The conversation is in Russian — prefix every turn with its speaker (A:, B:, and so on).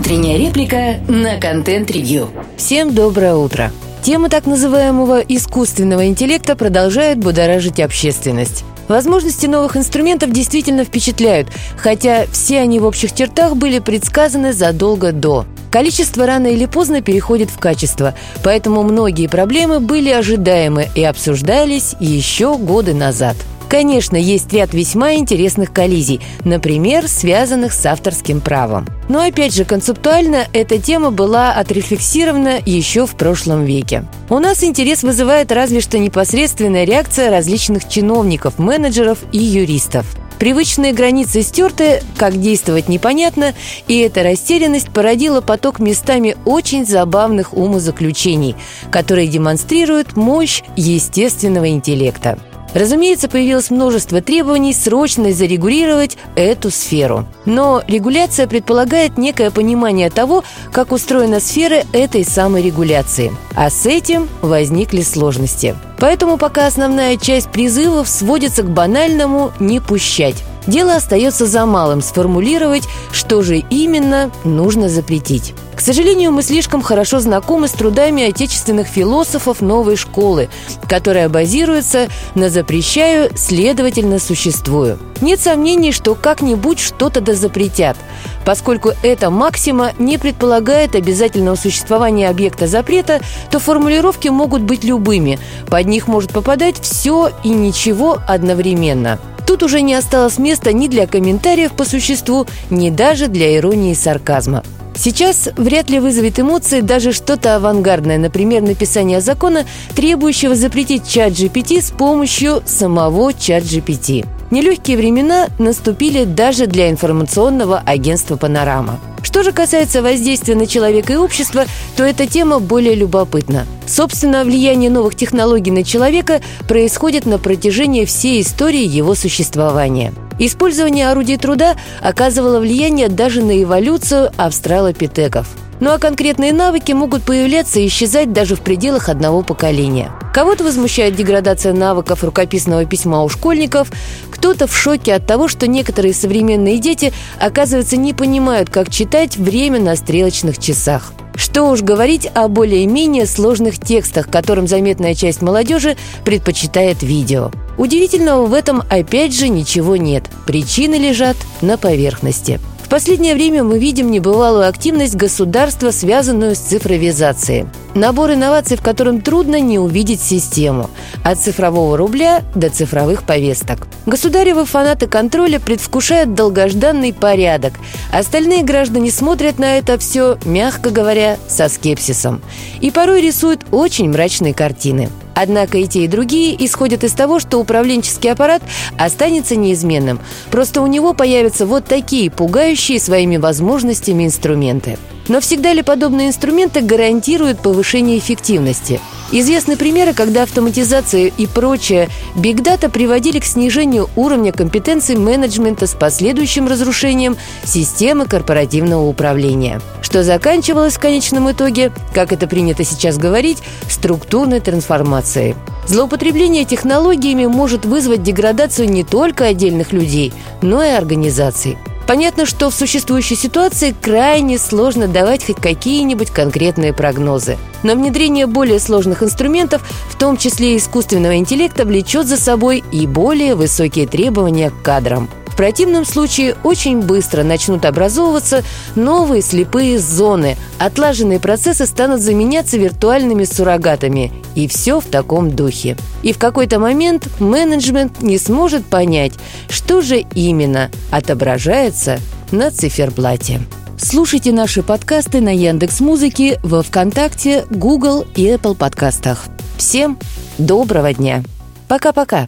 A: Утренняя реплика на контент-ревью.
B: Всем доброе утро. Тема так называемого искусственного интеллекта продолжает будоражить общественность. Возможности новых инструментов действительно впечатляют, хотя все они в общих чертах были предсказаны задолго до. Количество рано или поздно переходит в качество, поэтому многие проблемы были ожидаемы и обсуждались еще годы назад. Конечно, есть ряд весьма интересных коллизий, например, связанных с авторским правом. Но опять же, концептуально эта тема была отрефлексирована еще в прошлом веке. У нас интерес вызывает разве что непосредственная реакция различных чиновников, менеджеров и юристов. Привычные границы стерты, как действовать непонятно, и эта растерянность породила поток местами очень забавных умозаключений, которые демонстрируют мощь естественного интеллекта. Разумеется, появилось множество требований срочно зарегулировать эту сферу. Но регуляция предполагает некое понимание того, как устроена сфера этой самой регуляции. А с этим возникли сложности. Поэтому пока основная часть призывов сводится к банальному «не пущать». Дело остается за малым сформулировать, что же именно нужно запретить. К сожалению, мы слишком хорошо знакомы с трудами отечественных философов новой школы, которая базируется на «запрещаю, следовательно, существую». Нет сомнений, что как-нибудь что-то да запретят, поскольку эта максима не предполагает обязательного существования объекта запрета, то формулировки могут быть любыми, под них может попадать все и ничего одновременно – Тут уже не осталось места ни для комментариев по существу, ни даже для иронии и сарказма. Сейчас вряд ли вызовет эмоции даже что-то авангардное, например, написание закона, требующего запретить чат GPT с помощью самого чат GPT. Нелегкие времена наступили даже для информационного агентства «Панорама». Что же касается воздействия на человека и общество, то эта тема более любопытна. Собственно, влияние новых технологий на человека происходит на протяжении всей истории его существования. Использование орудий труда оказывало влияние даже на эволюцию австралопитеков. Ну а конкретные навыки могут появляться и исчезать даже в пределах одного поколения. Кого-то возмущает деградация навыков рукописного письма у школьников, кто-то в шоке от того, что некоторые современные дети, оказывается, не понимают, как читать время на стрелочных часах. Что уж говорить о более-менее сложных текстах, которым заметная часть молодежи предпочитает видео. Удивительного в этом опять же ничего нет. Причины лежат на поверхности последнее время мы видим небывалую активность государства, связанную с цифровизацией. Набор инноваций, в котором трудно не увидеть систему. От цифрового рубля до цифровых повесток. Государевы фанаты контроля предвкушают долгожданный порядок. Остальные граждане смотрят на это все, мягко говоря, со скепсисом. И порой рисуют очень мрачные картины. Однако и те, и другие исходят из того, что управленческий аппарат останется неизменным. Просто у него появятся вот такие пугающие своими возможностями инструменты. Но всегда ли подобные инструменты гарантируют повышение эффективности? Известны примеры, когда автоматизация и прочее бигдата приводили к снижению уровня компетенций менеджмента с последующим разрушением системы корпоративного управления, что заканчивалось в конечном итоге, как это принято сейчас говорить, структурной трансформацией. Злоупотребление технологиями может вызвать деградацию не только отдельных людей, но и организаций. Понятно, что в существующей ситуации крайне сложно давать хоть какие-нибудь конкретные прогнозы. Но внедрение более сложных инструментов, в том числе искусственного интеллекта, влечет за собой и более высокие требования к кадрам – противном случае очень быстро начнут образовываться новые слепые зоны. Отлаженные процессы станут заменяться виртуальными суррогатами. И все в таком духе. И в какой-то момент менеджмент не сможет понять, что же именно отображается на циферблате. Слушайте наши подкасты на Яндекс Музыке, во ВКонтакте, Google и Apple подкастах. Всем доброго дня. Пока-пока.